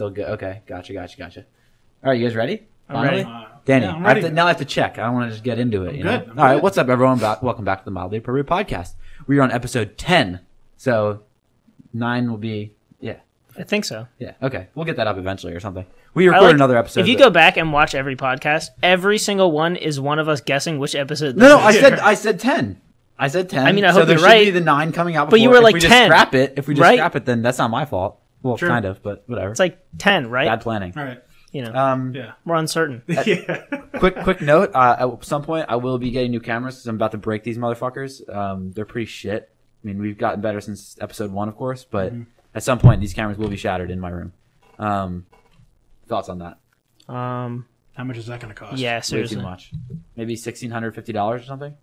still good. Okay, gotcha, gotcha, gotcha. All right, you guys ready? I'm ready. Uh, Danny, yeah, I'm I have ready. to, now I have to check. I don't want to just get into it. You good, know? I'm All right, good. what's up, everyone? Back, welcome back to the Mildly Appropriate Podcast. We are on episode 10. So nine will be, yeah. I think so. Yeah, okay. We'll get that up eventually or something. We I record like- another episode. If you that- go back and watch every podcast, every single one is one of us guessing which episode. No, no, this I is. said I said 10. I said 10. I mean, I so hope there you're should be right. the 9 coming out before. But you were if like we just 10, scrap it, if we just right? scrap it, then that's not my fault. Well, True. kind of, but whatever. It's like ten, right? Bad planning. All right. You know, Um, Yeah. we're uncertain. yeah. quick quick note uh, at some point i will be getting new cameras because i'm about to break these motherfuckers um, they're pretty shit i mean we've gotten better since episode one of course but Mm-hmm. at some point these cameras will be shattered in my room um, thoughts on that Um, How much is that going to cost? yeah, way too much maybe $1650 or something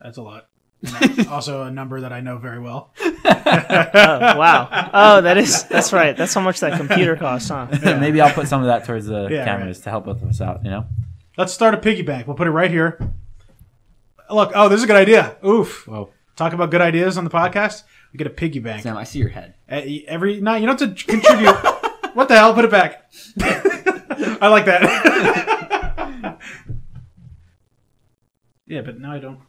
That's a lot. also a number that I know very well. Oh, wow. Oh, that is that's right. That's how much that computer costs, huh? maybe i'll put some of that towards the Yeah, cameras to help both of us out you know Let's start a piggy bank. We'll put it right here. Look, oh, this is a good idea. Oof. whoa Talk about good ideas on the podcast. We get a piggy bank. sam i see your head Uh, Every night, you don't have to contribute. what the hell? Put it back. I like that. yeah, but now I don't.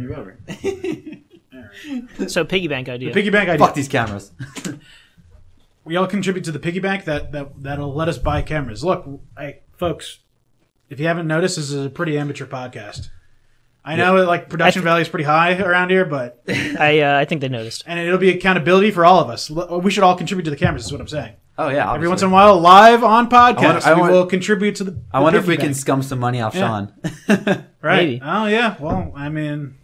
Move over So piggy bank idea. Piggy bank idea. fuck these cameras we all contribute to the piggy bank that, that that'll let us buy cameras. Look, I, folks, if you haven't noticed, this is a pretty amateur podcast. I know like production value is pretty high around here, but I uh, I think they noticed. and it'll be accountability for all of us. L- We should all contribute to the cameras. Is what I'm saying. Oh yeah Every once in a while, live on podcast, wonder- I we wonder- will contribute to the. i wonder if piggy we can scum some money off Yeah. sean Right. Maybe. Oh yeah. Well, I mean,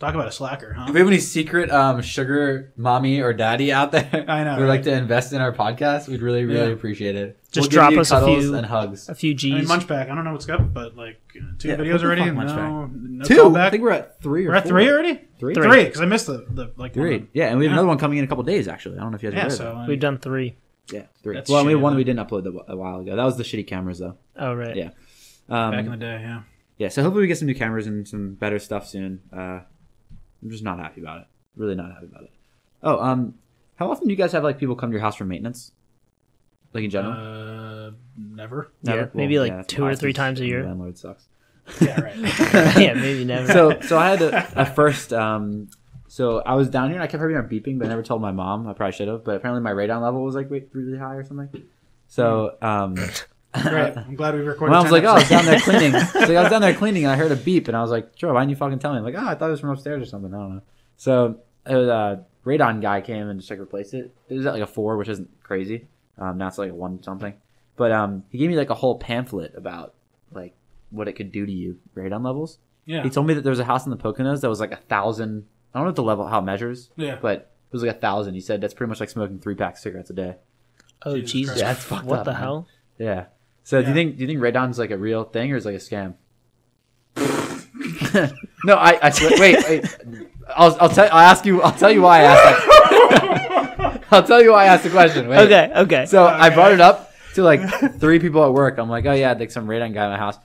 talk about a slacker, huh? If we have any secret um, sugar mommy or daddy out there, I know, who'd like to invest in our podcast, we'd really, really Yeah. appreciate it. Just We'll give drop you us a few- and hugs. A few I mean, G's. Munchback. I don't know what's up, but like uh, two Yeah, videos already. No, no Two. callback. I think we're at three or We're at four. three already. Three. Three. Three, because I missed the the like Three. one. Yeah, and we have Yeah. another one coming in a couple days. Actually, I don't know if you guys Yeah. have So We've done three. It. Yeah, three. That's well, we have shitty, one though. we didn't upload a, a while ago. That was the shitty cameras, though. Oh right. Yeah. Um, back in the day. Yeah. yeah, so hopefully we get some new cameras and some better stuff soon. Uh, I'm just not happy about it. Really not happy about it. Oh, um, how often do you guys have like people come to your house for maintenance? Like in general? Uh, never. Yeah, maybe, like, that's two or three times a year. Landlord sucks. Yeah. Right. yeah, maybe never. so so I had a, a first um so I was down here and I kept hearing our beeping, but I never told my mom. I probably should have, but apparently my radon level was like really high or something. So um Great. I'm glad we recorded. my mom's 10 like, "Oh, I was down there cleaning." So I was down there cleaning and I heard a beep and I was like, "Sure, why didn't you fucking tell me?" I'm like, "Oh, I thought it was from upstairs or something. I don't know." So it was, uh, radon guy came and just like replaced it. It was at like a four, which isn't crazy. Um, now it's like a one something. But um, he gave me like a whole pamphlet about like what it could do to you, radon levels. yeah. He told me that there was a house in the Poconos that was like a thousand. I don't know what the level how it measures, Yeah. but it was like a thousand. He said that's pretty much like smoking three packs of cigarettes a day. oh Jesus Jesus. Yeah, that's fucked What up, the man. hell? Yeah. So do you Yeah. think do you think radon's like a real thing or is it like a scam? no, I, I swear, wait, wait. I'll, I'll tell. I'll ask you. I'll tell you why I asked. That. I'll tell you why I asked the question. Wait. Okay, okay. So I brought it up to like three people at work. I'm like, oh yeah, like some radon guy in my house.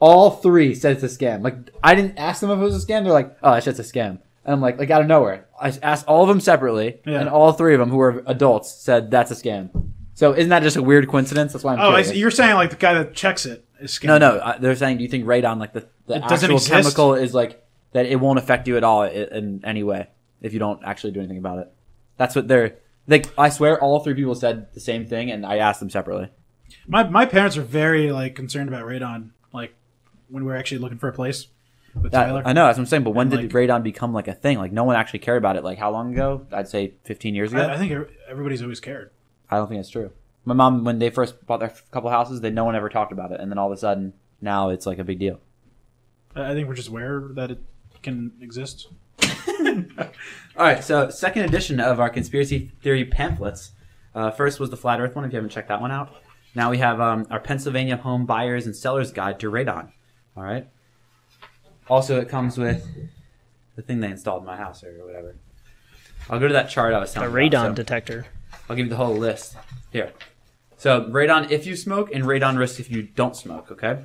All three said it's a scam. Like I didn't ask them if it was a scam. They're like, oh, that shit's a scam. And I'm like, like out of nowhere. I asked all of them separately, Yeah. and all three of them, who were adults, said that's a scam. So isn't that just a weird coincidence? That's why I'm Oh, I see. you're saying like the guy that checks it is scam. no, no. uh, They're saying, do you think radon, like the, the It actual chemical, is like that? It won't affect you at all i- in any way if you don't actually do anything about it. That's what they're like. I swear, all three people said the same thing, and I asked them separately. My my parents are very like concerned about radon. Like when we're actually looking for a place with That- Tyler. I know that's what I'm saying. But when And, did like- radon become like a thing? Like no one actually cared about it. Like how long ago? I'd say 15 years ago. I, I think everybody's always cared. I don't think that's true. My mom, when they first bought their couple houses, they no one ever talked about it, and then all of a sudden, now it's like a big deal. I I think we're just aware that it can exist. All right, so second edition of our conspiracy theory pamphlets. Uh, first was the flat Earth one. If you haven't checked that one out, now we have um, our Pennsylvania home buyers and sellers guide to radon. All right. Also, it comes with the thing they installed in my house or whatever. I'll go to that chart I was A radon about, so- detector. I'll give you the whole list here. So radon if you smoke and radon risk if you don't smoke. Okay.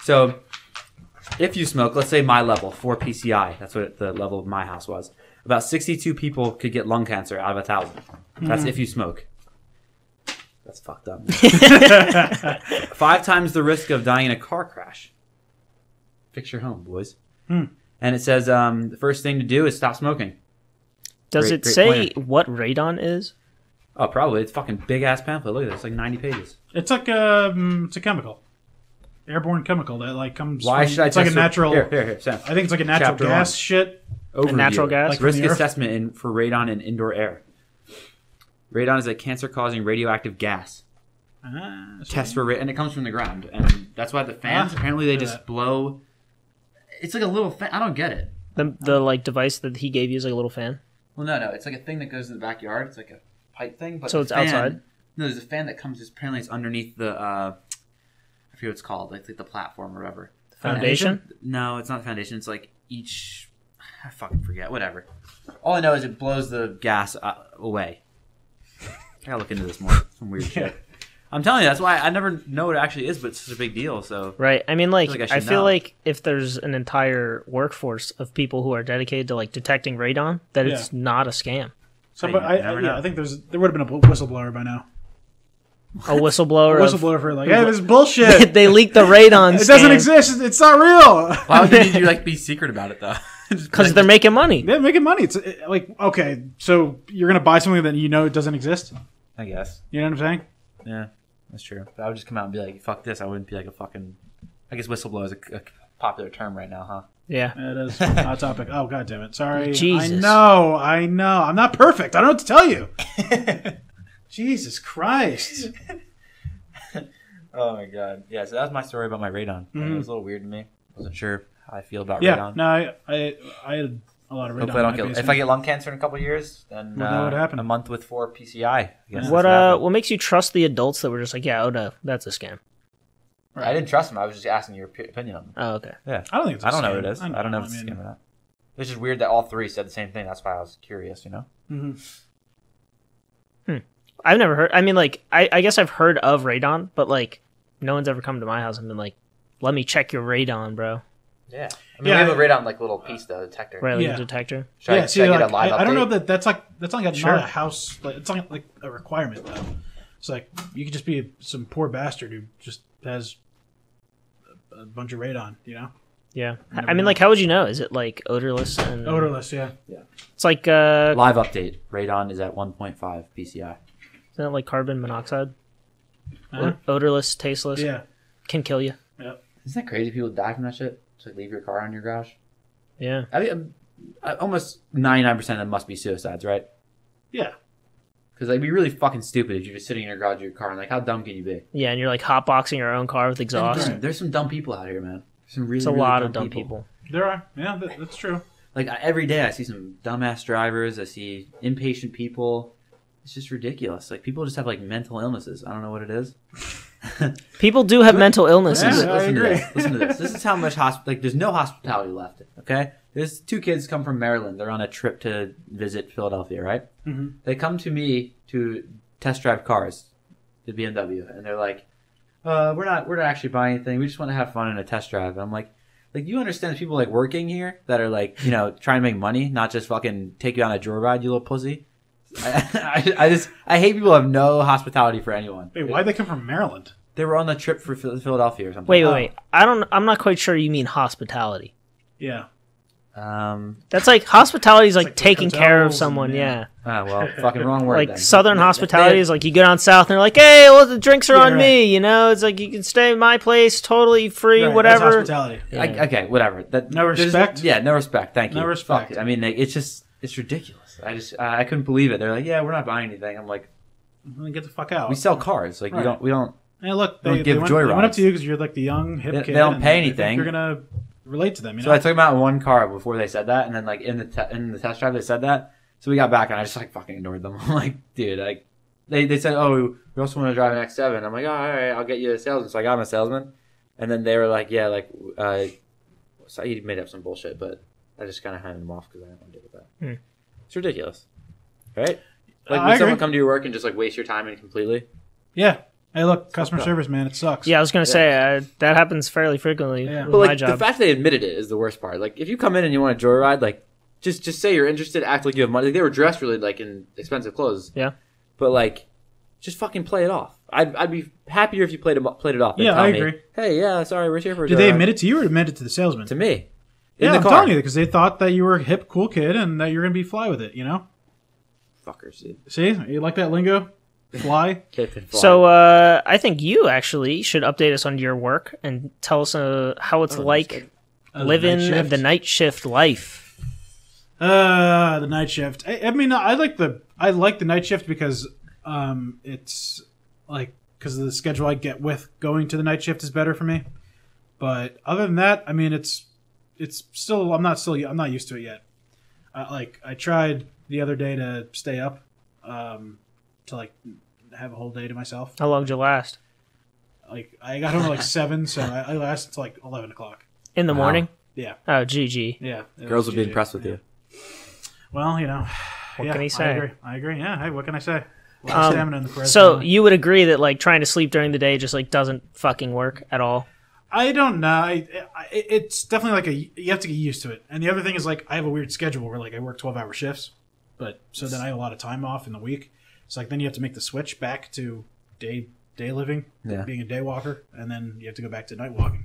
So if you smoke, let's say my level four PCI. That's what the level of my house was. About 62 people could get lung cancer out of a thousand. That's mm-hmm. if you smoke. That's fucked up. Five times the risk of dying in a car crash. Fix your home, boys. Hmm. And it says um, the first thing to do is stop smoking. Does Great- it great say what radon is? Oh, probably. It's fucking big ass pamphlet. Look at this. It's like 90 pages. It's like um, it's a chemical, airborne chemical that like comes. Why from- should I It's like a natural. Here, here, here, Sam. I think it's like a natural Chapter gas one. shit. Overview. natural gas? Like Risk assessment in, for radon in indoor air. Radon is a cancer-causing radioactive gas. Ah, Test for ra- and it comes from the ground, and that's why the fans Ah, apparently they just that. blow. It's like a little fan. I don't get it. The the like device that he gave you is like a little fan. Well, no, no, it's like a thing that goes in the backyard. It's like a pipe thing, but So it's fan- outside? No, there's a fan that comes. Apparently, it's underneath the. uh I forget what it's called, like, like the platform or whatever. Foundation? No, it's not the foundation. It's like each. I fucking forget. Whatever. All I know is it blows the gas uh, away. I gotta look into this more. Some weird shit. I'm telling you, that's why I never know what it actually is, but it's such a big deal. So Right. I mean, like, feel like I I, feel like if there's an entire workforce of people who are dedicated to like detecting radon, that Yeah. it's not a scam. Somebody, Hey, you I, I, never yeah, know. I think there's there would have been a whistleblower by now. A whistleblower. A of- whistleblower for like, hey, this is bullshit. they leaked the radon. it doesn't exist. It's not real. why would you, you like be secret about it though? Because like, they're making money. They're making money. It's it, like okay, so you're gonna buy something that you know doesn't exist. I guess. You know what I'm saying? Yeah, that's true. But I would just come out and be like, "Fuck this." I wouldn't be like a fucking. I guess whistleblower is a, a popular term right now, huh? Yeah. It is hot topic. Oh god damn it! Sorry. Jesus. I know. I know. I'm not perfect. I don't know what to tell you. Jesus Christ. Oh my god. Yeah. So that was my story about my radon. Mhm. It was a little weird to me. Wasn't sure how I feel about Yeah. radon. No, I, I I had a lot of radon. Hopefully, I don't my get. If. I get lung cancer in a couple of years, then Well, that uh, would happen. a month with four PCI. I guess What uh? What makes you trust the adults that were just like, yeah, oh no, that's a scam. I didn't trust them. I was just asking your opinion on them. Oh, okay. Yeah. I don't think it's. I I don't know what it is. I don't know if it's a mean, scam or not. It's just weird that all three said the same thing. That's why I was curious. You know. mhm. I've never heard. I mean, like, I, I guess I've heard of radon, but like, no one's ever come to my house and been like, "Let me check your radon, bro." Yeah. I mean, Yeah, we have a I- radon like little piece though detector. Right, like Yeah. a detector. Should I, yeah, see, should I like, a live I, I don't know update? that that's like that's like a, Sure. not a house. Like, it's not like a requirement though. It's like you could just be some poor bastard who just has a, a bunch of radon. You know, Yeah. Never I mean, know. like, how would you know? Is it like odorless and odorless. Yeah. yeah. It's like uh, Live update. Radon is at 1.5 PCI. isn't it like carbon monoxide? Uh-huh. Odorless, tasteless, Yeah. can kill you. Yeah. Isn't that crazy? People die from that shit. Just like leave your car on your garage. Yeah. I think uh, almost 99% of them must be suicides, right? Yeah. Because like, it'd be really fucking stupid if you're just sitting in your garage of your car and like, how dumb can you be? Yeah, and you're like hotboxing your own car with exhaust. There's, there's some dumb people out here, man. Some really, It's a really lot of dumb people. There are. Yeah, that, that's true. Like every day, I see some dumbass drivers. I see impatient people. It's just ridiculous. Like people just have like mental illnesses. I don't know what it is. People do have mental illnesses. Listen, Yeah, I listen to this. Listen to this. This is how much hosp- like there's no hospitality left. Okay, there's two kids come from Maryland. They're on a trip to visit Philadelphia. Right? Mhm. They come to me to test drive cars, the BMW, and they're like, uh, "We're not we're not actually buying anything. We just want to have fun in a test drive." And I'm like. Like you understand people like working here that are like you know trying to make money, not just fucking take you on a joyride, you little pussy. I, I, I just I hate people who have no hospitality for anyone. Wait, why'd they come from Maryland? They were on the trip for Philadelphia or something. Wait, wait, Oh. wait. I don't. I'm not quite sure you mean hospitality. Yeah. Um. That's like hospitality is like, like taking care of someone. and- yeah. Ah, well, fucking wrong word. Like then. Southern They- hospitality they- is like you go down south and they're like, "Hey, well, the drinks are Yeah, on right. me." You know, it's like you can stay at my place, totally free, Right, that's whatever. hospitality. I, Yeah. okay, whatever. That No there's- respect? Yeah, no respect. Thank you. No respect. Fuck it. I mean, like, it's just it's ridiculous. I just I, I couldn't believe it. They're like, yeah, we're not buying anything. I'm like, Then Get the fuck out. we sell cars. Like, we Right. don't we don't. Hey, look, they Don't they, give they, went, they went up to you because you're like the young hip They- kid. they don't pay think anything. You're gonna relate to them. You So. I took them out in one car before they said that, and then like in the te- in the test drive they said that. So we got back and I just like fucking ignored them. I'm like, dude, like they they said, oh, we also want to drive an X7. I'm like, oh, all right, I'll get you a salesman. So I got him a salesman, and then they were like, yeah, like uh, so he made up some bullshit, but I just kind of handed him off because I didn't want to deal with that. Hmm. It's ridiculous, right? Like, Uh, would someone come to your work and just like waste your time and completely? yeah. Hey, look, customer up. service, man. It sucks. Yeah, I was gonna say uh, that happens fairly frequently Yeah. with But my like the job. fact they admitted it is the worst part. Like if you come in and you want a joyride, like just just say you're interested, act like you have money. Like, they were dressed really like in expensive clothes. Yeah. But like just fucking play it off. I'd, I'd be happier if you played it played it off. Yeah, tell I me, agree. Hey, yeah, sorry, we're here for. a Did they joyride." admit it to you or admit it to the salesman? to me? In yeah, the I'm car. telling you because they thought that you were a hip, cool kid and that you're gonna be fly with it. You know? Fuckers, dude. See, you like that lingo? Fly. Hip and fly. So uh, I think you actually should update us on your work and tell us uh, how it's Oh, like Uh, the living night the night shift life. Uh, the night shift. I, I mean, I like the I like the night shift because um, it's like because of the schedule I get with going to the night shift is better for me. But other than that, I mean, it's it's still I'm not still I'm not used to it yet. Uh, like I tried the other day to stay up, um, to like have a whole day to myself. How long did you last? Like I got home at like seven, so I, I lasted until like eleven o'clock. In the Wow. morning? Yeah, Oh, GG. yeah. it girls was would be GG. impressed with Yeah. you. Well, you know, What yeah, can he I say? agree. I agree. Yeah. Hey, what can I say? A lot of Um, stamina in the press. So you would agree that like trying to sleep during the day just like doesn't fucking work at all? I don't know. I, I, it's definitely like a you have to get used to it. And the other thing is like I have a weird schedule where like I work twelve hour shifts, but so then I have a lot of time off in the week. It's like then you have to make the switch back to day day living, Yeah. being a day walker, and then you have to go back to night walking.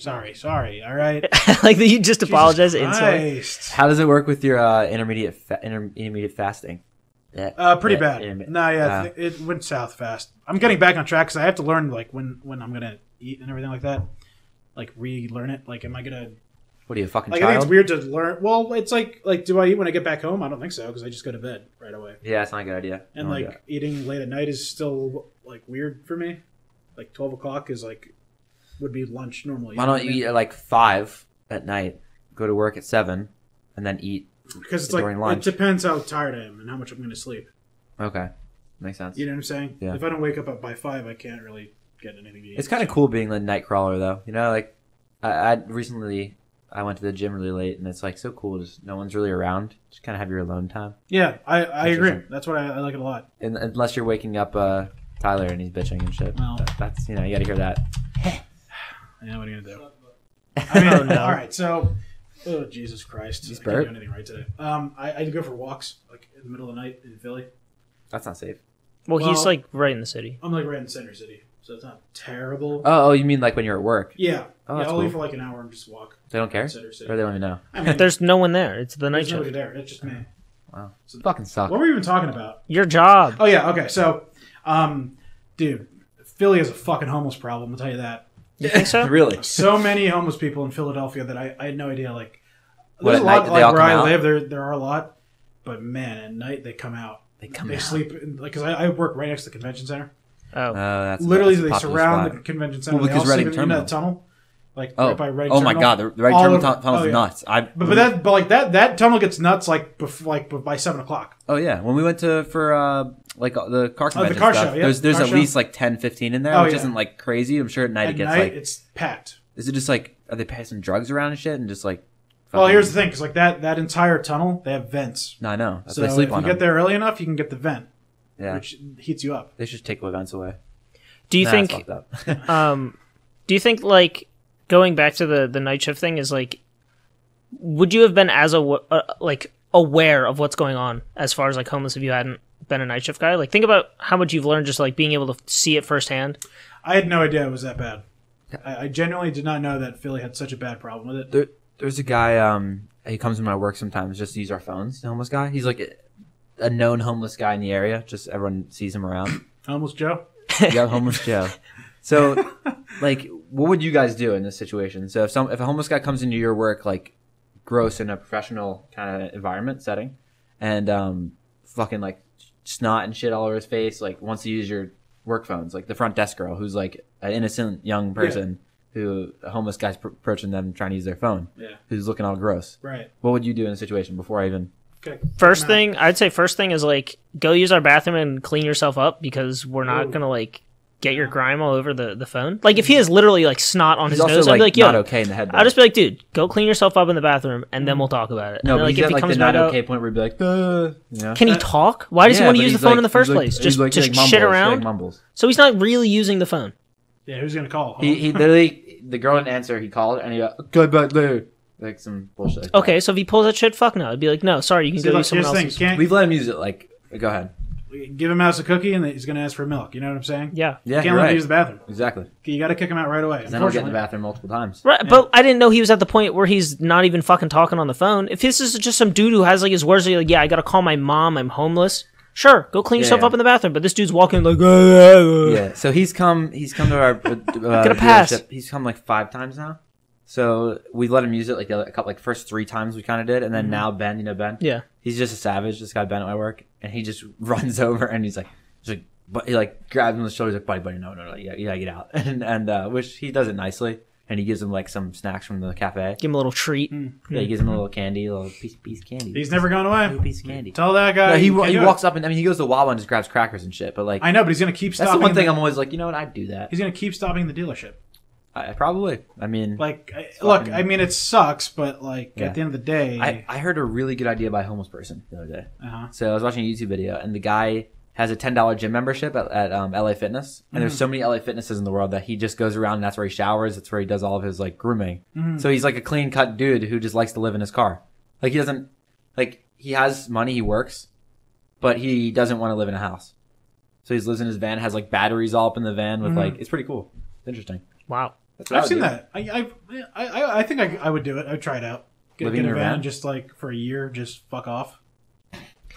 Sorry, sorry. All right. like that you just apologize instantly. Christ. How does it work with your uh, intermediate fa- inter- intermediate fasting? Yeah, Uh, pretty yeah, bad. intermi- no, yeah, uh, th- it went south fast. I'm getting back on track because I have to learn like when when I'm gonna eat and everything like that. Like relearn it. Like, am I gonna what are you, a fucking Like I think it's weird to learn. Well, it's like like do I eat when I get back home? I don't think so because I just go to bed right away. Yeah, it's not a good idea. And like yeah. eating late at night is still like weird for me. Like twelve o'clock is like would be lunch normally. why don't you eat at like five at night, go to work at seven, and then eat? Because it's like lunch? it depends how tired I am and how much I'm going to sleep. Okay, makes sense. You know what I'm saying? Yeah. If I don't wake up by five, I can't really get anything to eat. It's kind of cool being the night crawler though. You know, like I, I recently I went to the gym really late, and it's like so cool. Just no one's really around. Just kind of have your alone time, Yeah, I, I Which agree. isn't- That's what I, I like it a lot. and, unless you're waking up uh, Tyler and he's bitching and shit. Well. That- that's you know you got to hear that. Yeah, what are you gonna do? I mean, Oh, no. all right. So, oh Jesus Christ, He's I can't do anything right today. Um, I, I go for walks like in the middle of the night in Philly. That's not safe. Well, he's like right in the city. I'm like right in the center city, so it's not terrible. Oh, oh, you mean like when you're at work? yeah, Oh, yeah. I'll leave cool. for like an hour and just walk. They don't care, in center city. or they don't even know. I mean, There's no one there. It's the night there's nobody shift. there. It's just me. Wow, So- fucking suck. What were we even talking about? Your job. Oh yeah, okay. So, um, dude, Philly has a fucking homeless problem. I'll tell you that. You think so? really? So many homeless people in Philadelphia that I, I had no idea. Like, What, there's a at night lot do they all like where come I out? live. There there are a lot, but man, at night they come out. They come they out. sleep in, like because I, I work right next to the convention center. Oh, that's Literally, that's they surround spot. the convention center. Well, they because all Reading sleep in, in that tunnel, like Oh, right by Reading oh my Terminal. god, the, the right All German over- tunnel's oh, yeah. nuts. I But, but that but like that that tunnel gets nuts like bef- like by seven o'clock. oh yeah, when we went to for uh like uh, the car Oh, the car stuff, show, yeah, there's there's car at show. least like 10, 15 in there, Oh, which yeah. isn't like crazy. I'm sure at night At it gets night, like. it's packed. Is it just like are they passing drugs around and shit and just like? Well, here's the thing, because like that that entire tunnel, they have vents. No, I know. That's so why I if you them. get there early enough, you can get the vent, yeah, which heats you up. they should take events away. do you Nah, think? fucked up. Um, do you think like going back to the the night shift thing is like, would you have been as a uh, like aware of what's going on as far as like homeless if you hadn't been a night shift guy? Like, think about how much you've learned just like being able to see it firsthand. I had no idea it was that bad. I, I genuinely did not know that Philly had such a bad problem with it. there, there's a guy. Um, he comes to my work sometimes just to use our phones. The homeless guy. He's like a, known homeless guy in the area. Just everyone sees him around. Almost Joe. yeah, homeless Joe. So, like, what would you guys do in this situation? So, if some if a homeless guy comes into your work, like, gross in a professional kind of environment setting, and um, fucking like snot and shit all over his face, like wants to use your work phones, like the front desk girl who's like an innocent young person who a homeless guy's pr- approaching them trying to use their phone, Yeah. who's looking all gross. Right. What would you do in a situation before I even? Okay. First Now- thing I'd say, first thing is like go use our bathroom and clean yourself up because we're not Ooh. gonna like get your grime all over the the phone. Like if he has literally like snot on He's his also nose, like, I'd be like, yo, not okay in the head. I'll just be like, dude, go clean yourself up in the bathroom and then we'll talk about it. no, and but then, he's at like the back not out- okay point where he'd be like, uh, you know? Can he Uh, talk? Why does he want to use the phone like- in the first like- place? Just like- just like, shit mumbles, he, around. like, mumbles. so he's not really using the phone. Yeah, who's gonna call? He he literally the girl didn't answer. He called and he got okay back there like some bullshit. Like that. Okay, so if he pulls that shit, fuck no. I'd be like, no, sorry, you can See, go look, use someone here's the thing. else's. Can't, we've let him use it. Like go ahead. give him out a cookie and he's going to ask for milk. You know what I'm saying? Yeah. Yeah, you can't you're let him right. use the bathroom. Exactly. You got to kick him out right away. Then I'll get in the Unfortunately. bathroom multiple times. Right, but I didn't know he was at the point where he's not even fucking talking on the phone. If this is just some dude who has like his words, like, yeah, I gotta call my mom, I'm homeless. Sure, go clean Yeah, yourself yeah. up in the bathroom. But this dude's walking like, Yeah. So he's come. He's come to our uh, Get a pass. dealership. He's come like five times now. So we let him use it like the a couple like first three times we kind of did, and then now Ben, you know Ben, yeah. he's just a savage. This guy Ben at my work, and he just runs over and he's like, he's like, but he like grabs him on the shoulder, he's like, buddy, buddy, no, no, no, you gotta, you gotta get out, and and uh, which he does it nicely, and he gives him like some snacks from the cafe. Give him a little treat. Yeah, he gives him a little candy, a little piece, piece of candy, He's never gone away. little piece of candy. Tell that guy. No, he you can't he do it. walks up and I mean he goes to Wawa and just grabs crackers and shit, but like I know, but he's going to keep that's stopping. the one in thing I'm always like, you know what, I'd do that. He's going to keep stopping the dealership. I, probably. I mean, Like, I, look, I mean, it sucks, but like Yeah. at the end of the day, I, I heard a really good idea by a homeless person the other day. uh-huh. So I was watching a YouTube video, and the guy has a ten dollar gym membership at, at um, LA Fitness, and there's so many LA Fitnesses in the world that he just goes around, and that's where he showers. That's where he does all of his like grooming. So he's like a clean cut dude who just likes to live in his car. Like he doesn't like he has money, he works, but he doesn't want to live in a house. So he lives in his van, has like batteries all up in the van with like it's pretty cool. It's interesting. Wow. That's I I've seen do. that. I, I, I, I think I, I would do it. I'd try it out. Get, Living get in a van, van? just like for a year, just fuck off.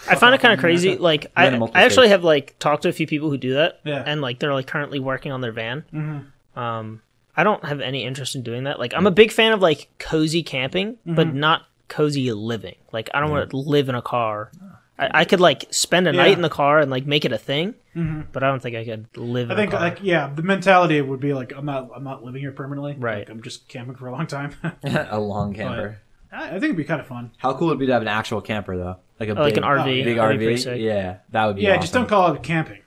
I find it kind of crazy. America. Like, I, I actually states. have like talked to a few people who do that, Yeah. and like they're like currently working on their van. Mm-hmm. Um, I don't have any interest in doing that. Like, I'm a big fan of like cozy camping, but Mm-hmm. not cozy living. Like, I don't want to live in a car. I, I could like spend a Yeah. night in the car and like make it a thing, Mhm. but I don't think I could live. I in think a car. like yeah, the mentality would be like I'm not I'm not living here permanently. Right. Like, I'm just camping for a long time. a long camper. I I think it'd be kind of fun. How cool would it be to have an actual camper though? Like a Oh, like big, an RV, oh, big That'd be pretty RV. sick. Yeah, that would be. Yeah, awesome. just don't call it camping.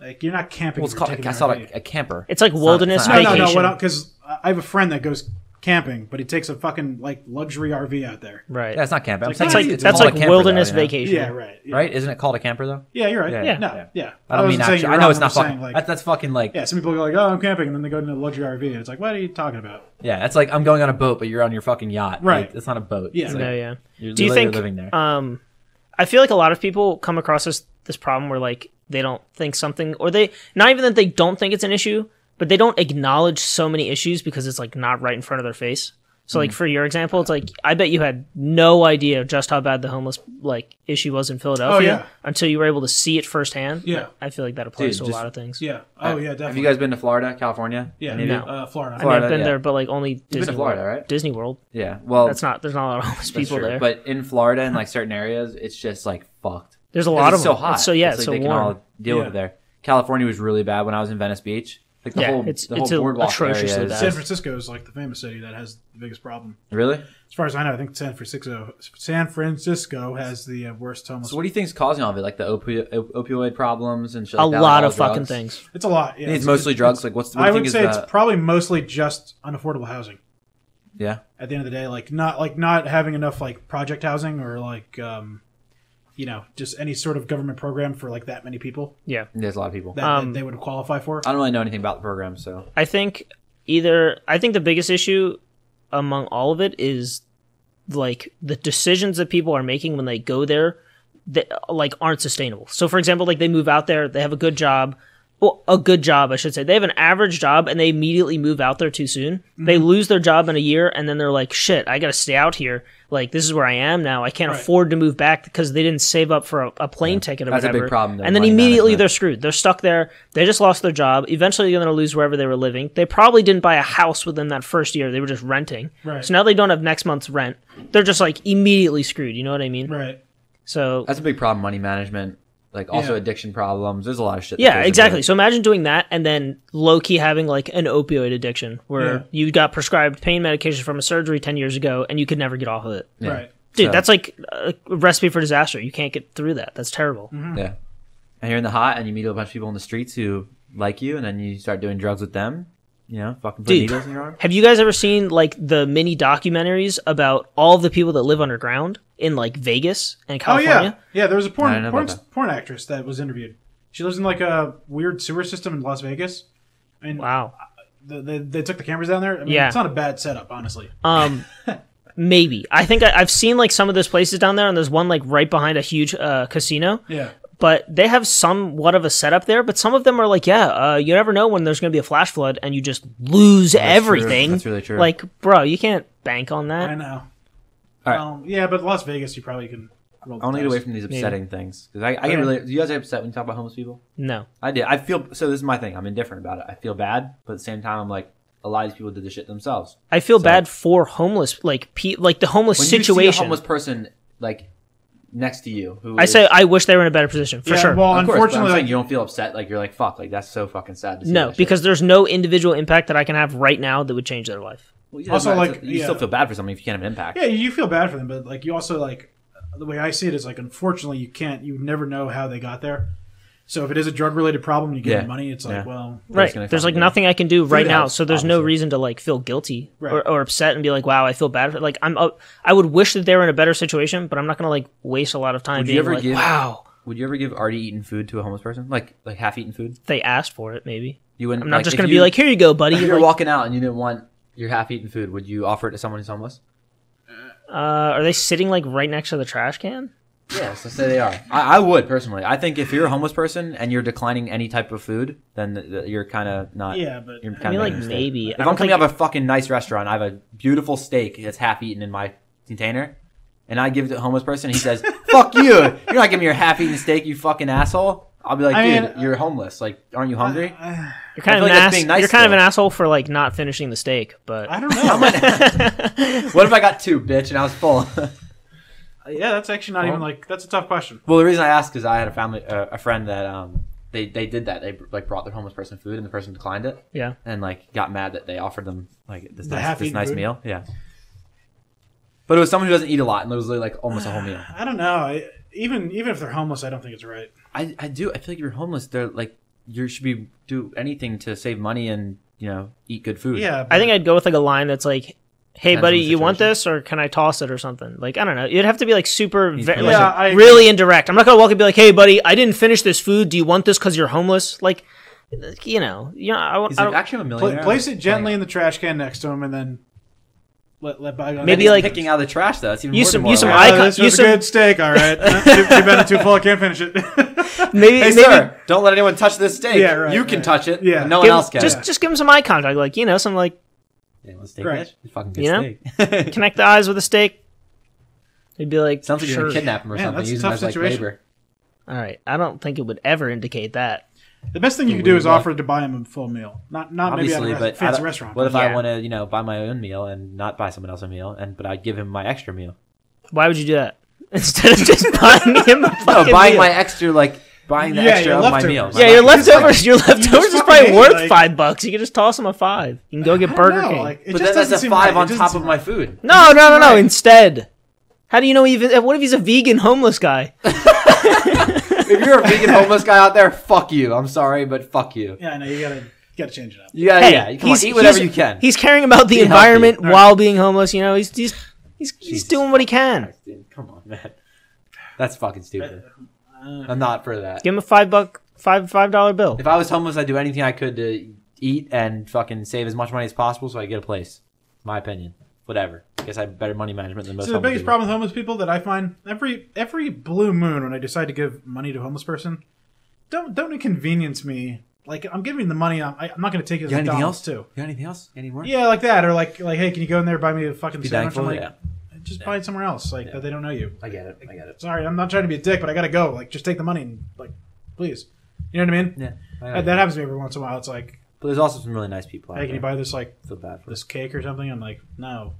Like you're not camping. Well, it's you're called. taking I an saw RV. like a camper. It's like not- wilderness it's not- No, no, no. vacation. What? Because I have a friend that goes camping, but he takes a fucking like luxury RV out there. right. Yeah, it's not camping. I'm It's saying that's like it's that's called a camper, wilderness though, you know? vacation. Yeah, right. Yeah. Right? Isn't it called a camper though? Yeah, you're right. Yeah. Yeah. No, Yeah. yeah. I don't mean wasn't saying actually. you're I know wrong, it's I'm not just fucking. saying, like, that's, that's fucking like. yeah, some people go like, "Oh, I'm camping," and then they go into a luxury RV, and it's like, "What are you talking about?" Yeah, it's like I'm going on a boat, but you're on your fucking yacht. Right. Like, it's not a boat. Yeah. It's No, yeah. You're Do you literally think living there? um I feel like a lot of people come across this this problem where like they don't think something or they not even that they don't think it's an issue, but they don't acknowledge so many issues because it's like not right in front of their face. So Hmm. like for your example, it's like I bet you had no idea just how bad the homeless like issue was in Philadelphia yeah. until you were able to see it firsthand. Yeah. I feel like that applies Dude, to a lot of things. Yeah. Oh yeah, definitely. Have you guys been to Florida, California? Yeah. Any of you? No. Uh, Florida. I mean, I've been yeah. there, but like only been Disney to Florida, World. right? Disney World. Yeah. Well, That's not. There's not a lot of homeless people true. there. But in Florida and like certain areas, it's just like fucked. there's a lot it's of so hot. It's so yeah, it's it's, like so they warm. can all deal with it there. California was really bad when I was in Venice Beach. Like the Yeah, whole it's- the it's whole a- boardwalk atrociously area is bad. San Francisco is like the famous city that has the biggest problem. Really? As far as I know, I think San Francisco San Francisco has the uh, worst homeless. So what do you think is causing all of it? Like the opi- op- opioid problems and shit. A that, lot like of all fucking things. it's a lot. Yeah, You think it's mostly drugs. Like what's The, what I you think would is say the, it's probably mostly just unaffordable housing. yeah. At the end of the day, like not like not having enough like project housing or like um, you know, just any sort of government program for like that many people Yeah. There's a lot of people. that, Um, that they would qualify for. I don't really know anything about the program, so I think either I think the biggest issue among all of it is like the decisions that people are making when they go there that like aren't sustainable. So for example, like they move out there, they have a good job, well, a good job, I should say. They have an average job and they immediately move out there too soon. They mm-hmm. lose their job in a year and then they're like, "Shit, I got to stay out here. Like this is where I am now. I can't Right. afford to move back because they didn't save up for a, a plane ticket or That's a big problem, though, and then immediately management. they're screwed. They're stuck there. They just lost their job. Eventually, they're going to lose wherever they were living. They probably didn't buy a house within that first year. They were just renting. Right. So now they don't have next month's rent. They're just like immediately screwed. You know what I mean? right. So that's a big problem. Money management, like also Yeah. addiction problems. There's a lot of shit. yeah, exactly. So imagine doing that and then low key having like an opioid addiction where Yeah. you got prescribed pain medication from a surgery ten years ago and you could never get off of it. Yeah. Right. Dude, So- that's like a recipe for disaster. You can't get through that. That's terrible. Mm-hmm. Yeah. And you're in the hot, and you meet a bunch of people in the streets who like you, and then you start doing drugs with them. You know, fucking put Dude. needles in your arm. Have you guys ever seen like the mini documentaries about all the people that live underground in like Vegas and California. Oh yeah, yeah. There was a porn porn, that. porn actress that was interviewed. She lives in like a weird sewer system in Las Vegas, and Wow. the, they, they took the cameras down there. I mean, Yeah. it's not a bad setup, honestly. Um, maybe. I think I, I've seen like some of those places down there, and there's one like right behind a huge uh, casino. Yeah, but they have somewhat of a setup there. But some of them are like, yeah, uh, you never know when there's going to be a flash flood and you just lose everything. That's really true. Like, bro, you can't bank on that. I know. All right. Um, yeah, but Las Vegas, you probably can. Roll I want to get away from these upsetting things because I, I get really. Do you guys get upset when you talk about homeless people? No, I did. I feel so. This is my thing. I'm indifferent about it. I feel bad, but at the same time, I'm like, a lot of these people did the shit themselves. I feel So- bad for homeless, like pe- like the homeless When you see a situation. homeless person like next to you, who I is- say I wish they were in a better position for Yeah, sure. Well, of course, but I'm unfortunately, saying like, you don't feel upset. Like you're like, fuck, like that's so fucking sad. To see no, that shit. because there's no individual impact that I can have right now that would change their life. Well, yeah, Also, but like, you yeah. still feel bad for something if you can't have an impact. yeah, you feel bad for them, but like you also like the way I see it is like unfortunately you can't you never know how they got there. So if it is a drug related problem, you give Yeah. them money. It's like Yeah. well, Right. There's like find it. nothing I can do right now, helps, so there's no reason to like feel guilty Right. or, or upset and be like, "Wow, I feel bad." For Like I'm, uh, I would wish that they were in a better situation, but I'm not gonna like waste a lot of time Would you ever like, give- "Wow." Would you ever give already eaten food to a homeless person, like like half eaten food? They asked for it, maybe. You wouldn't. I'm not like, just gonna you- be like, "Here you go, buddy." You're Like, walking out and you didn't want your half eaten food, would you offer it to someone who's homeless? uh, are they sitting like right next to the trash can? Yes, let's say they are. I, I would personally. I think if you're a homeless person and you're declining any type of food, then th- th- you're kind of not. yeah, but You're I kind mean, of like maybe. If I I'm coming out of a fucking nice restaurant, I have a beautiful steak that's half eaten in my container, and I give it to a homeless person. He says, "Fuck you! You're not giving me your half eaten steak, you fucking asshole." I'll be like, I "Dude, mean, you're homeless. Like, aren't you hungry?" You're kind of feel an like that's ass. being nice, you're kind of an asshole for like not finishing the steak, but I don't know. what if I got two, bitch, and I was full? yeah, that's actually not even like that's a tough question. well, the reason I asked is I had a family, uh, a friend that um, they they did that. They like brought their homeless person food, and the person declined it. yeah. and like got mad that they offered them like this The nice, this nice food? meal. Yeah. But it was someone who doesn't eat a lot, and it was like almost a whole meal. I don't know. I, even even if they're homeless, I don't think it's right. I, I do. I feel like if you're homeless, they're like you should be do anything to save money and you know eat good food. Yeah, I think I'd go with like a line that's like, "Hey, buddy, you want this, or can I toss it, or something?" Like I don't know. It'd have to be like super, ve- putting like, I- really indirect. I'm not gonna walk and be like, "Hey, buddy, I didn't finish this food. Do you want this because you're homeless?" Like, you know, you know, I, I like, don't- actually, I'm a Pla- millionaire. place it Like, gently in the trash can next to him, and then let let bygones. Maybe, like- picking out of the trash though. That's even Use more some- use some Oh, eye con- this use a some- good steak. All right, too, too bad it's too full. I can't finish it. maybe, Hey, maybe sir, don't let anyone touch this steak. Yeah, right, you can right. touch it. Yeah. and no give one else can. just just give him some eye contact, like you know, some like yeah, let's take Right. that. Fucking good You know? steak. connect the eyes with a steak. He'd be like, Sounds like you're sure. gonna kidnap him or Man, something. that's a Use him tough as like situation. labor. All right, I don't think it would ever indicate that. The best thing you Dude, could do is would offer to buy him a full meal, not not maybe at a but fancy restaurant. what if Yeah. I want to, you know, buy my own meal and not buy someone else a meal, and but I give him my extra meal? Why would you do that instead of just buying him a No, buying meal? my extra, like buying the Yeah, extra your of my leftovers. meal. Yeah, your Like, just leftovers. your leftovers is fucking probably hate, worth like- five bucks. You can just toss them a five. You can go get Burger know, King. like, it but just then that's doesn't a seem five right. It on doesn't top seem of my right. food. no, no, no, no. right. Instead, how do you know even? What if he's a vegan homeless guy? if you're a vegan homeless guy out there, fuck you. I'm sorry, but fuck you. Yeah, I know you gotta you gotta change it up. Yeah, gotta, Hey, yeah, come on, he's- eat whatever he's- you can. He's caring about the Be healthy. environment Right. while being homeless. You know, he's he's he's, he's Jesus doing what he can. Dude, come on, man. That's fucking stupid. Uh, I'm not for that. Give him a five buck, five five dollar bill. If I was homeless, I'd do anything I could to eat and fucking save as much money as possible so I get a place. My opinion. Whatever. I guess I have better money management than most So the biggest people. problem with homeless people that I find every every blue moon when I decide to give money to a homeless person, don't don't inconvenience me. Like I'm giving the money, I'm, I, I'm not going to take it You as got anything McDonald's else? too. You got anything else? Any more? Yeah, like that, or like like hey, can you go in there and buy me a fucking Be sandwich? thankful. Like, yeah. just buy it somewhere else, like that they don't know you. I get it. I get it. Sorry, I'm not trying to be a dick, but I gotta go. Like, just take the money and like, please. You know what I mean? Yeah. I That, that happens to me every once in a while. It's like, But there's also some really nice people out hey, can you there. buy this like feel bad for this cake or something? I'm like, no.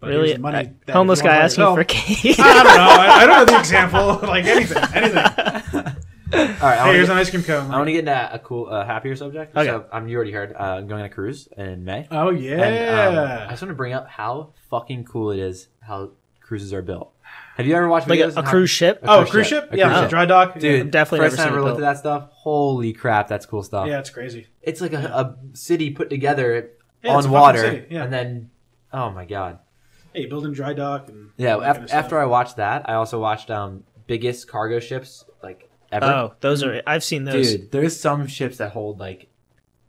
But Really, the money that if homeless you guy buy asking yourself- for cake. I don't know. I, I don't know the example. like anything, anything. All right. I Hey, wanna here's get- an ice cream cone. I want to get into a cool, uh, happier subject. Okay. So, um, you already heard. Uh, I'm going on a cruise in May. oh And, um, I just want to bring up how fucking cool it is how cruises are built. Have you ever watched like videos a, a on how- cruise ship. oh, cruise ship? A Yeah, cruise the ship. dry dock. Dude, I've definitely first never time I ever looked at that stuff. Holy crap, that's cool stuff. Yeah, it's crazy. It's like a, a city put together Yeah, on water, yeah. and then oh my god, Hey, building dry dock and yeah. Af- kind of after I watched that, I also watched um biggest cargo ships like ever. Oh, those are. I've seen those. Dude, there's some ships that hold like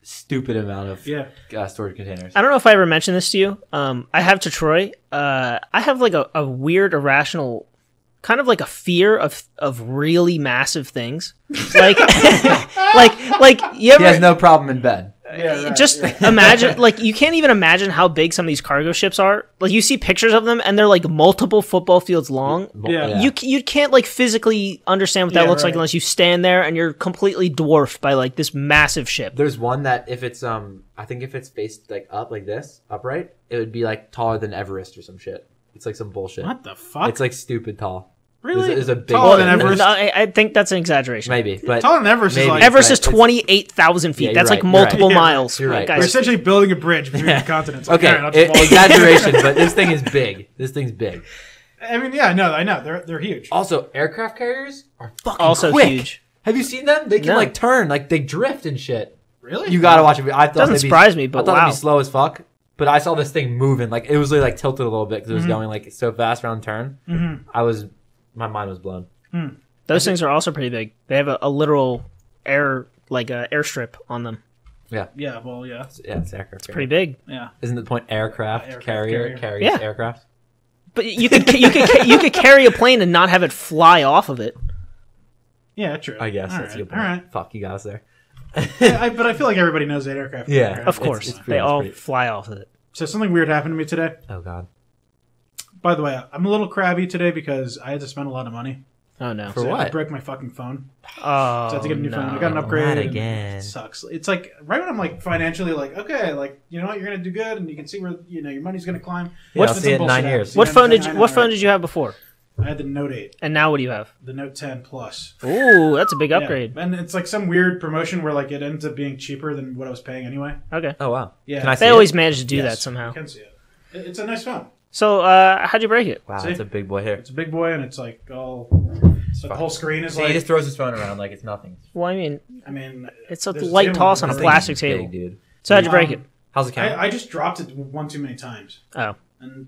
stupid amount of yeah, uh, storage containers. I don't know if I ever mentioned this to you. Um, I have to Troy. Uh, I have like a, a weird irrational kind of like a fear of of really massive things. Like like like you He has no problem in bed. Yeah, right, just yeah. imagine like you can't even imagine how big some of these cargo ships are. Like you see pictures of them and they're like multiple football fields long. Yeah. You you can't like physically understand what that Yeah, looks like unless you stand there and you're completely dwarfed by like this massive ship. There's one that if it's um, I think if it's faced like up like this, upright, it would be like taller than Everest or some shit. It's like some bullshit. what the fuck? It's like stupid tall. Really? Is, there's a big Taller Well, than n- Everest? no, I, I think that's an exaggeration. maybe, but Taller than Everest Maybe. is like Everest Right, is it's- twenty eight thousand feet. Yeah, you're that's like right, you're right. multiple Yeah, miles. you're right. We're guys. essentially building a bridge between the continents. Like, okay, all right, I'll just it- fall- exaggeration, but this thing is big. This thing's big. I mean, yeah, no, I know they're they're huge. Also, aircraft carriers are fucking Also quick. huge. Have you seen them? They can No. like turn, like they drift and shit. Really? You gotta watch it. I thought Doesn't they'd be- surprise me, but I thought wow. it'd be slow as fuck. But I saw this thing moving, like it was really, like tilted a little bit because it was Mm-hmm. going like so fast around turn. Mhm. I was, my mind was blown. Hmm. Those things are also pretty big. They have a, a literal air like a airstrip on them. Yeah. Yeah. Well, yeah. It's, yeah, it's aircraft. Pretty big. Yeah. Isn't the point aircraft, Aircraft carrier, carrier. carries Yeah. aircraft? But you could you could ca- you could carry a plane and not have it fly off of it. Yeah, true. I guess All that's a good point. All right. Fuck, you got us there. Yeah, I, but I feel like everybody knows that aircraft. Yeah. aircraft. Of course, it's pretty- they all pretty- fly off of it. So something weird happened to me today. Oh god. By the way, I'm a little crabby today because I had to spend a lot of money. Oh no! For So I what? broke my fucking phone. Oh, So I had to get a new phone. I got an upgrade. Not and again. It sucks. It's like right when I'm like financially like okay, like you know what, you're gonna do good, and you can see where you know your money's gonna climb. Yeah, I'll That's see it in nine years. What phone did you What phone did you have before? I had the Note 8, And now what do you have? the Note 10 Plus. Ooh, that's a big Yeah. upgrade. And it's like some weird promotion where like it ends up being cheaper than what I was paying anyway. Okay, Oh wow. Yeah. Can I see they it? always manage to do Yes, that somehow. You can see it. It- It's a nice phone. So, uh, how'd you break it? Wow, See? it's a big boy here. It's a big boy, and it's like all. So the whole screen is See, he like. just throws his phone around like it's nothing. Well, I mean, I mean, it's a There's light two toss on a This them. plastic thing's table. big, dude. So how'd you break Um, it? How's it count? I, I just dropped it one too many times, Oh, and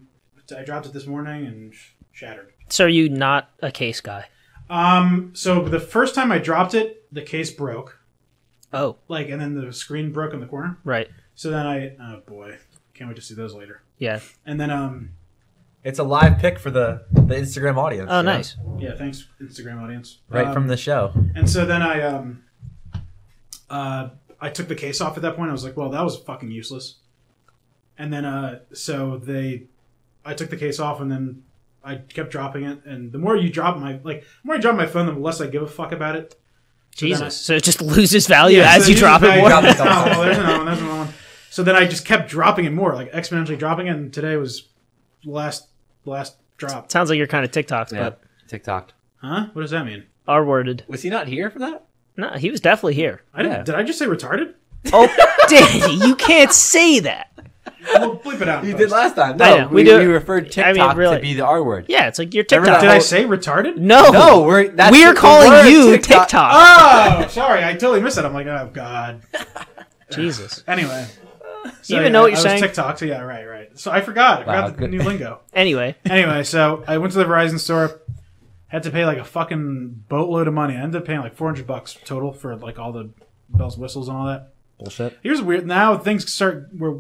I dropped it this morning and sh- shattered. so are you not a case guy? Um. So the first time I dropped it, the case broke, Oh, like, and then the screen broke in the corner. right. So then I, oh boy, can't wait to see those later. Yeah. And then, um, It's a live pick for the the Instagram audience. Oh, you nice. yeah, thanks Instagram audience. Right Um, from the show. And so then I um uh I took the case off at that point. I was like, well, that was fucking useless. And then uh so they I took the case off and then I kept dropping it and the more you drop my like the more I drop my phone, the less I give a fuck about it. So I- Jesus. So it just loses value as so you drop it more. Drop it oh, well, there's another one, there's another one. So then I just kept dropping it more, like exponentially dropping it, and today was the last last drop. Sounds like you're kind of TikToks, Yeah. but TikTok. Huh? What does that mean? R worded. Was he not here for that? No, he was definitely here. I didn't, Yeah. Did I just say retarded? Oh, Danny, you can't say that. We'll bleep it out. You post. did last time. No, we, we do- we referred I mean, TikTok really- to be the R word. Yeah, it's like your Remember TikTok. Did I say retarded? No, No, we're that's we are calling word, you TikTok. Oh, sorry, I totally missed it. I'm like, oh god. Jesus. Anyway, You even know what you're I was saying? TikTok. So yeah, right, right. So I forgot. I Wow, forgot the good. new lingo. Anyway, anyway, so I went to the Verizon store. Had to pay like a fucking boatload of money. I ended up paying like 400 bucks total for like all the bells, whistles, and all that. Bullshit. Here's weird. Now things start where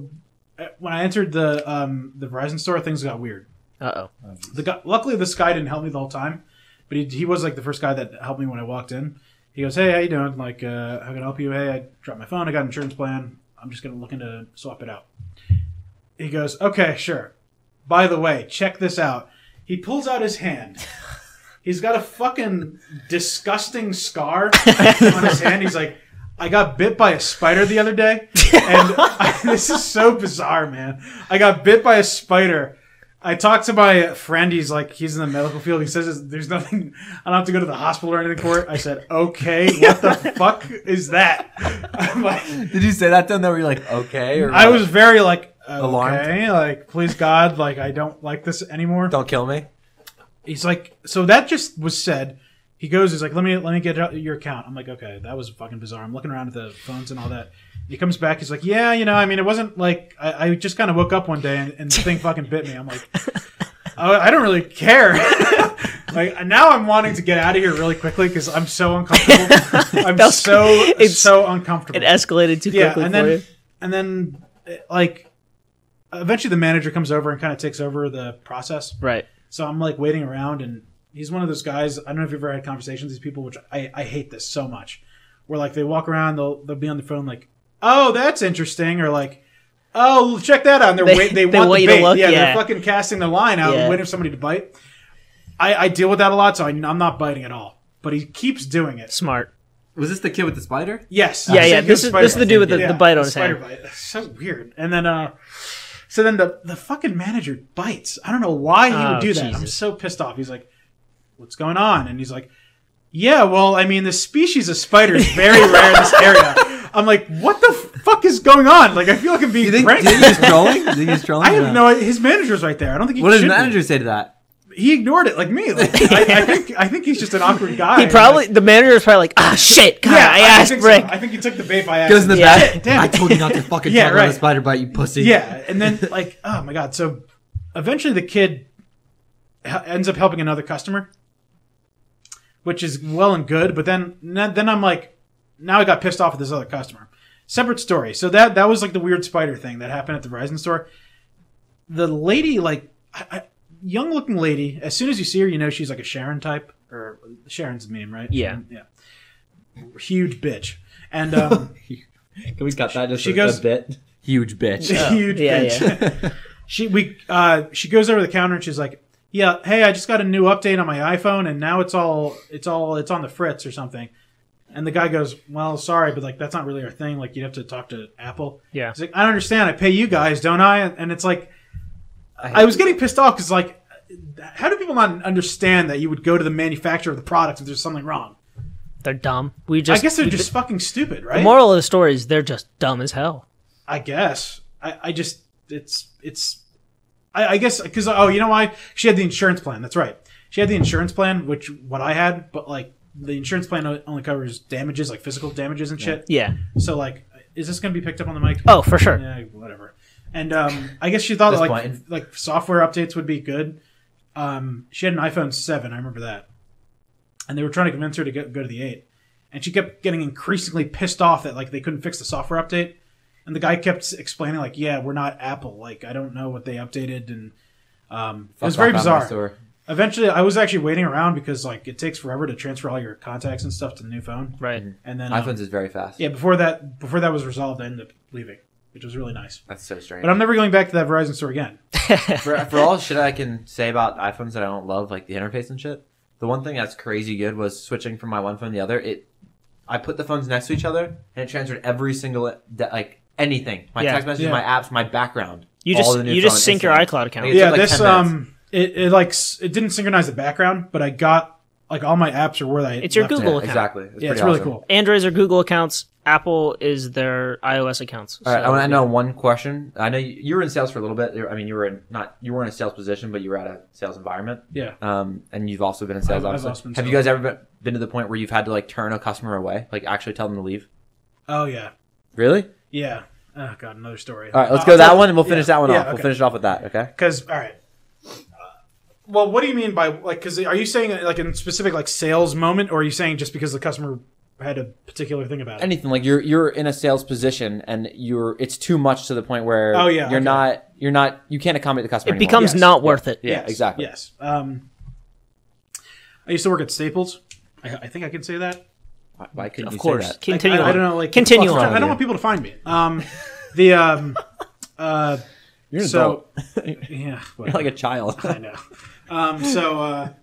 when I entered the um the Verizon store, things got weird. uh oh. The guy, luckily, this guy didn't help me the whole time, but he, he was like the first guy that helped me when I walked in. He goes, "Hey, how you doing? Like, uh, how can I help you? Hey, I dropped my phone. I got an insurance plan. I'm just gonna looking to swap it out." He goes, "Okay, sure. By the way, check this out." He pulls out his hand. He's got a fucking disgusting scar on his hand. He's like, I got bit by a spider the other day, and I, this is so bizarre, man. I got bit by a spider. I talked to my friend. He's like, he's in the medical field. He says there's nothing. I don't have to go to the hospital or anything for it. I said, okay, what the fuck is that? Like, Did you say that to him? That were you like okay? Or I what? was very like, Alarmed? okay, like, please God, like, I don't like this anymore. Don't kill me. He's like, so that just was said. He goes, he's like, let me let me get your account. I'm like, okay, that was fucking bizarre. I'm looking around at the phones and all that. He comes back. He's like, yeah, you know, I mean, it wasn't like I, I just kind of woke up one day and, and the thing fucking bit me. I'm like, I, oh, I don't really care. like now, I'm wanting to get out of here really quickly because I'm so uncomfortable. I'm That's- so it's- so uncomfortable. It escalated too yeah, quickly and for then you. and then like eventually the manager comes over and kind of takes over the process. Right. So I'm like waiting around, and he's one of those guys. I don't know if you've ever had conversations with these people, which I, I hate this so much. Where like they walk around, they'll they'll be on the phone like, oh, that's interesting, or like, oh, check that out. And they're They- wait, they, they want want the you to bait. look, yeah, yeah. they're fucking casting the line out, Yeah. and waiting for somebody to bite. I, I deal with that a lot, so I, I'm not biting at all. But he keeps doing it. Smart. Was this the kid with the spider? Yes. Yeah, yeah, this is- this is the dude with the- the bite on his spider hand. bite. So weird. And then, uh, so then the the fucking manager bites. I don't know why he Oh, would do that. I'm so pissed off. He's like, "What's going on?" And he's like, "Yeah, well, I mean, the species of spider is very rare in this area." I'm like, "What the fuck is going on? Like, I feel like I'm being You think, pranked. do you think he's trolling? Do you think he's trolling? I or have not? no. His manager's right there. I don't think he. What does should the be. manager say to that? He ignored it like me. Like, I, I think. I think he's just an awkward guy. He probably the manager is probably like, ah, shit, God, I, asked think Rick. So. I think he took the bait by Goes in accident. the Yeah. back. Damn I told you not to fucking Yeah, talk about a spider bite, you pussy. Yeah, and then like, oh my god! So eventually, the kid h- ends up helping another customer, which is well and good. But then, then I'm like, now I got pissed off at this other customer. Separate story. So that that was like the weird spider thing that happened at the Verizon store. The lady, like, I, I, young looking lady. As soon as you see her, you know she's like a Sharon type, or Sharon's meme, right? Yeah. Yeah. Huge bitch, and um, Can we cut that just She a, goes- a bit? Huge bitch. huge yeah, bitch. she we uh she goes over the counter and she's like yeah hey i just got a new update on my iphone and now it's all it's all it's on the fritz or something and the guy goes well sorry but like that's not really our thing like you'd have to talk to apple Yeah. he's like i don't understand i pay you guys don't i and it's like i was getting pissed off because like how do people not understand that you would go to the manufacturer of the product if there's something wrong They're dumb. We just i guess they're just fucking stupid right the moral of the story is they're just dumb as hell. I guess. I, I just it's it's I, I guess because oh you know why she had the insurance plan. That's right. She had the insurance plan, which what I had, but like the insurance plan only covers damages, like physical damages and shit. Yeah. So like, is this going to be picked up on the mic? Oh, for sure. Yeah, whatever. And um, I guess she thought that, like Disappointed. like software updates would be good. Um, she had an iPhone seven. I remember that, and they were trying to convince her to get, go to the eight, and she kept getting increasingly pissed off that like they couldn't fix the software update, and the guy kept explaining like, "Yeah, we're not Apple. Like, I don't know what they updated," and um, it was very off out bizarre. store. Eventually, I was actually waiting around because like it takes forever to transfer all your contacts and stuff to the new phone, Right. and then um, iPhones is very fast. yeah, before that before that was resolved, I ended up leaving, which was really nice. That's so strange. But I'm never going back to that Verizon store again. for, for all shit I can say about iPhones that I don't love, like the interface and shit, the one thing that's crazy good was switching from my one phone to the other. It, I put the phones next to each other, and it transferred every single de- like anything, my Yeah. text messages, Yeah. my apps, my background. You all just the new you just phone sync your instantly. iCloud account. It yeah, like, this 10 minutes. um, it, it like it didn't synchronize the background, but I got like all my apps are where I. It's your left it. Google account. exactly. It's Yeah, it's pretty really awesome. cool. Androids are Google accounts. Apple is their iOS accounts. All right, I want to know one question. I know you, you were in sales for a little bit. I mean, you were in not you weren't in a sales position, but you were at a sales environment. Yeah, Um, and you've also been in sales. I've- I've also been in Have you guys ever been, been to the point where you've had to like turn a customer away, like actually tell them to leave? oh yeah, Really? yeah. Oh god, another story. All right, let's Uh, go I'll that one, and we'll finish yeah, that one yeah, off. We'll finish it off with that. Okay. Because all right. Well, what do you mean by like? Because are you saying like in specific like sales moment, or are you saying just because the customer had a particular thing about it? anything like you're you're in a sales position and you're it's too much to the point where Oh, yeah, you're okay. not you're not you can't accommodate the customer it anymore. becomes Yes. not worth it. yeah Yes, exactly Yes. Um, I used to work at Staples. I, I think I can say that. why, why couldn't Of you course. say that Continue I, I on. don't know. Like Continue fuck's on. wrong I don't want people to find me. Um, the um, uh, you're an so adult. yeah, you're like a child I know. Um, so uh,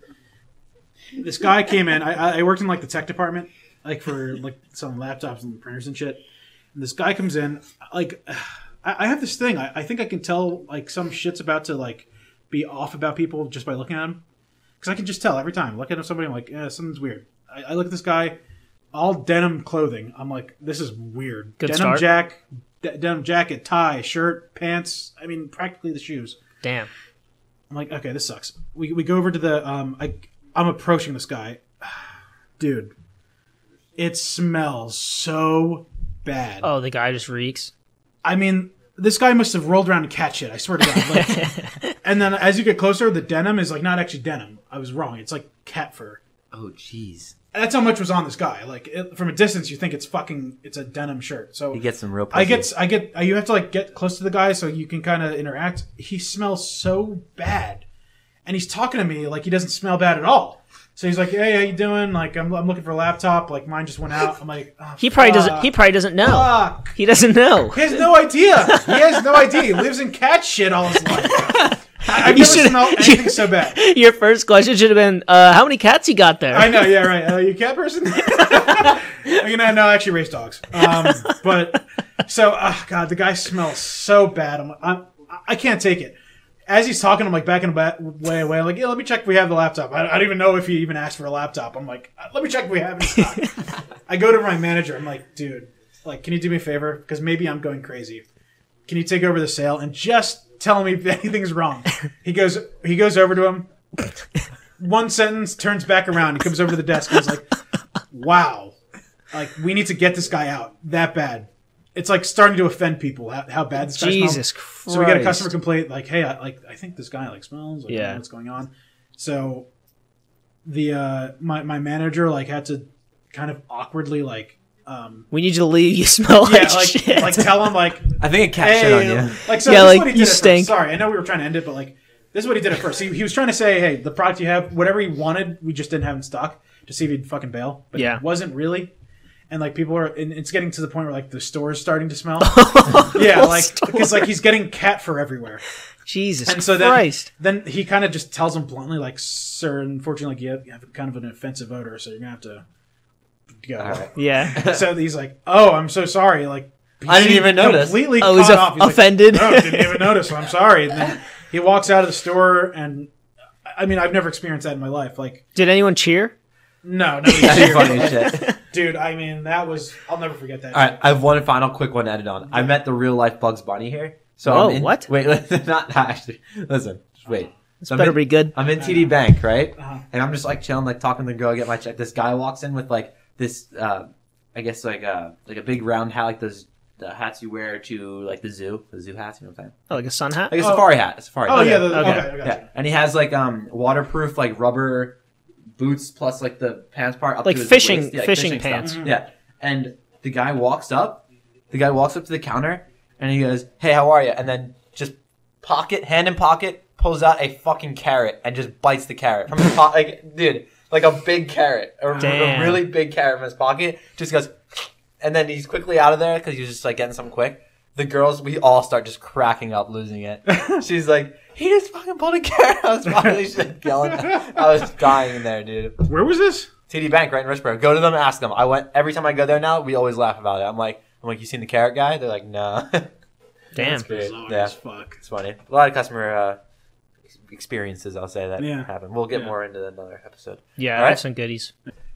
this guy came in. I, I worked in like the tech department, like for like selling laptops and printers and shit. And this guy comes in, like I, I have this thing. I, I think I can tell like some shit's about to like be off about people just by looking at them, because I can just tell every time. Look at somebody, I'm like, eh, something's weird. I, I look at this guy, all denim clothing. I'm like, this is weird. Good denim start. jack, de- denim jacket, tie, shirt, pants. I mean, practically the shoes. Damn. I'm like, okay, this sucks. We, we go over to the um I I'm approaching this guy. Dude, it smells so bad. Oh, the guy just reeks. I mean, this guy must have rolled around in catch it. I swear to God. Like, and then as you get closer, the denim is like not actually denim. I was wrong. It's like cat fur. oh jeez That's how much was on this guy. Like it, from a distance, you think it's fucking it's a denim shirt. So you get some real I pussy. get, I get, uh, you have to like get close to the guy so you can kind of interact. He smells so bad, and he's talking to me like he doesn't smell bad at all. So he's like, "Hey, how you doing? Like, I'm, I'm looking for a laptop. Like, mine just went out." I'm like, oh, He probably doesn't. He probably doesn't know. fuck. He doesn't know. He has no idea. He has no idea. He lives in cat shit all his life. I- I've You never should- smelled anything so bad. Your first question should have been, uh, "How many cats you got there?" I know, yeah, right. Uh, you a cat person? you know, no, I actually race dogs. Um, but so, oh god, the guy smells so bad. I'm, I'm, I can't take it. As he's talking, I'm like backing a ba- way away. I'm like, yeah, let me check if we have the laptop. I, I don't even know if he even asked for a laptop. I'm like, "Uh, let me check if we have it. in stock." I go to my manager. I'm like, dude, like, can you do me a favor? Because maybe I'm going crazy. Can you take over the sale and just tell me if anything's wrong? He goes, he goes over to him. One sentence turns back around. He comes over to the desk and he's like, "Wow, like we need to get this guy out that bad." It's like starting to offend people how, how bad this guy Jesus smells. Christ. So we got a customer complaint like, "Hey, I, like I think this guy like smells. Like, Yeah. what's going on?" So the uh, my my manager like had to kind of awkwardly like um We need you to leave. You smell yeah like, like shit. like tell him like I think a cat hey, shit on you. like so Yeah, like, what he did you at first. stink. Sorry, I know we were trying to end it, but like this is what he did at first. He, he was trying to say, hey, the product you have, whatever he wanted, we just didn't have in stock to see if he'd fucking bail. But Yeah. it wasn't really. And like people are, and it's getting to the point where like the store is starting to smell. yeah, like because like he's getting cat fur everywhere. Jesus And so then, Christ. then he kind of just tells him bluntly, like, "Sir, unfortunately, like, you have, you have kind of an offensive odor, so you're gonna have to go." All right. Yeah. So he's like, "Oh, I'm so sorry." Like, he I didn't even notice. Completely Oh, he's off- off. He's like, offended. no, didn't even notice. I'm sorry. And then he walks out of the store, and I mean, I've never experienced that in my life. Like, Did anyone cheer? no, nobody That's cheered. funny as shit. dude. I mean, that was. I'll never forget that. All right, I have one final quick one to edit on. I met the real life Bugs Bunny here. So Whoa, I'm in, what? Wait, not, not actually. Listen, just wait. This So I'm better in- be good. I'm in TD Bank, right? Uh-huh. And I'm just like chilling, like talking to the girl, I get my check. This guy walks in with like this, uh, I guess like a like a big round hat, like those the hats you wear to like the zoo, the zoo hats. You know what I'm saying? Oh, like a sun hat. Like a Oh. safari hat, a safari. Oh hat. yeah. The, Okay. okay. I got yeah. And he has like um waterproof like rubber boots plus like the pants part up Like to his fishing- waist. Yeah, fishing stuff. pants. Yeah. And the guy walks up. The guy walks up to the counter and he goes, "Hey, how are you?" And then just pocket, hand in pocket, pulls out a fucking carrot and just bites the carrot from his pocket. Like, dude, like a big carrot, a, a really big carrot from his pocket. Just goes, and then he's quickly out of there because he was just like getting something quick. The girls, we all start just cracking up, losing it. She's like, "He just fucking pulled a carrot out of his pocket." Like yelling. I was dying in there, dude. Where was this? TD Bank, right in Richboro. Go to them, ask them. I went every time I go there now. We always laugh about it. I'm like, I'm like, you seen the carrot guy? They're like, no. Damn. great. Bizarre Yeah. as fuck. it's funny. A lot of customer uh, ex- experiences, I'll say that Yeah. happen. We'll get Yeah. more into that another episode. Yeah, All I have some goodies.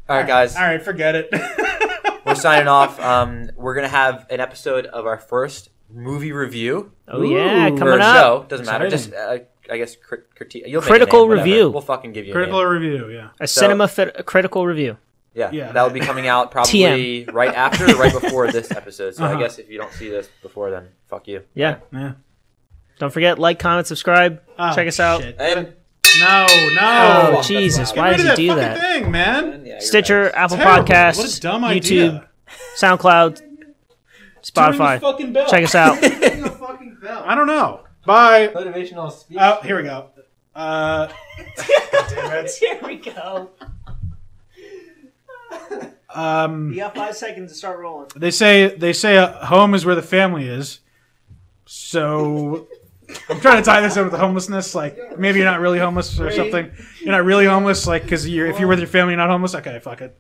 All right, guys, All right, forget it. we're signing off. Um, we're gonna have an episode of our first movie review Oh yeah, Ooh. for coming a up. show. Doesn't matter. Just uh, I guess crit- critique. You'll make a Critical name, review. We'll fucking give you a Critical name. review. Yeah. A So- cinema fit, a critical review. Yeah, Yeah. that will be coming out probably right after or right before this episode. So I Uh-huh. guess if you don't see this before, then fuck you. Yeah. Yeah. Don't forget like, comment, subscribe. Oh, Check us out. shit. And No, Oh, no. that's Jesus! Why rid does he do that? thing, man. Yeah, Stitcher, right. Apple Terrible. Podcasts, What a dumb YouTube, idea. SoundCloud, Spotify. fucking bell. Check us out. I don't know. Bye. Motivational speech. Oh, here we go. Uh, damn it. Here we go. Um, You got five seconds to start rolling. they say they say uh, home is where the family is. So I'm trying to tie this in with the homelessness. Like maybe you're not really homeless or something. You're not really homeless, like because you're if you're with your family, you're not homeless. Okay, fuck it.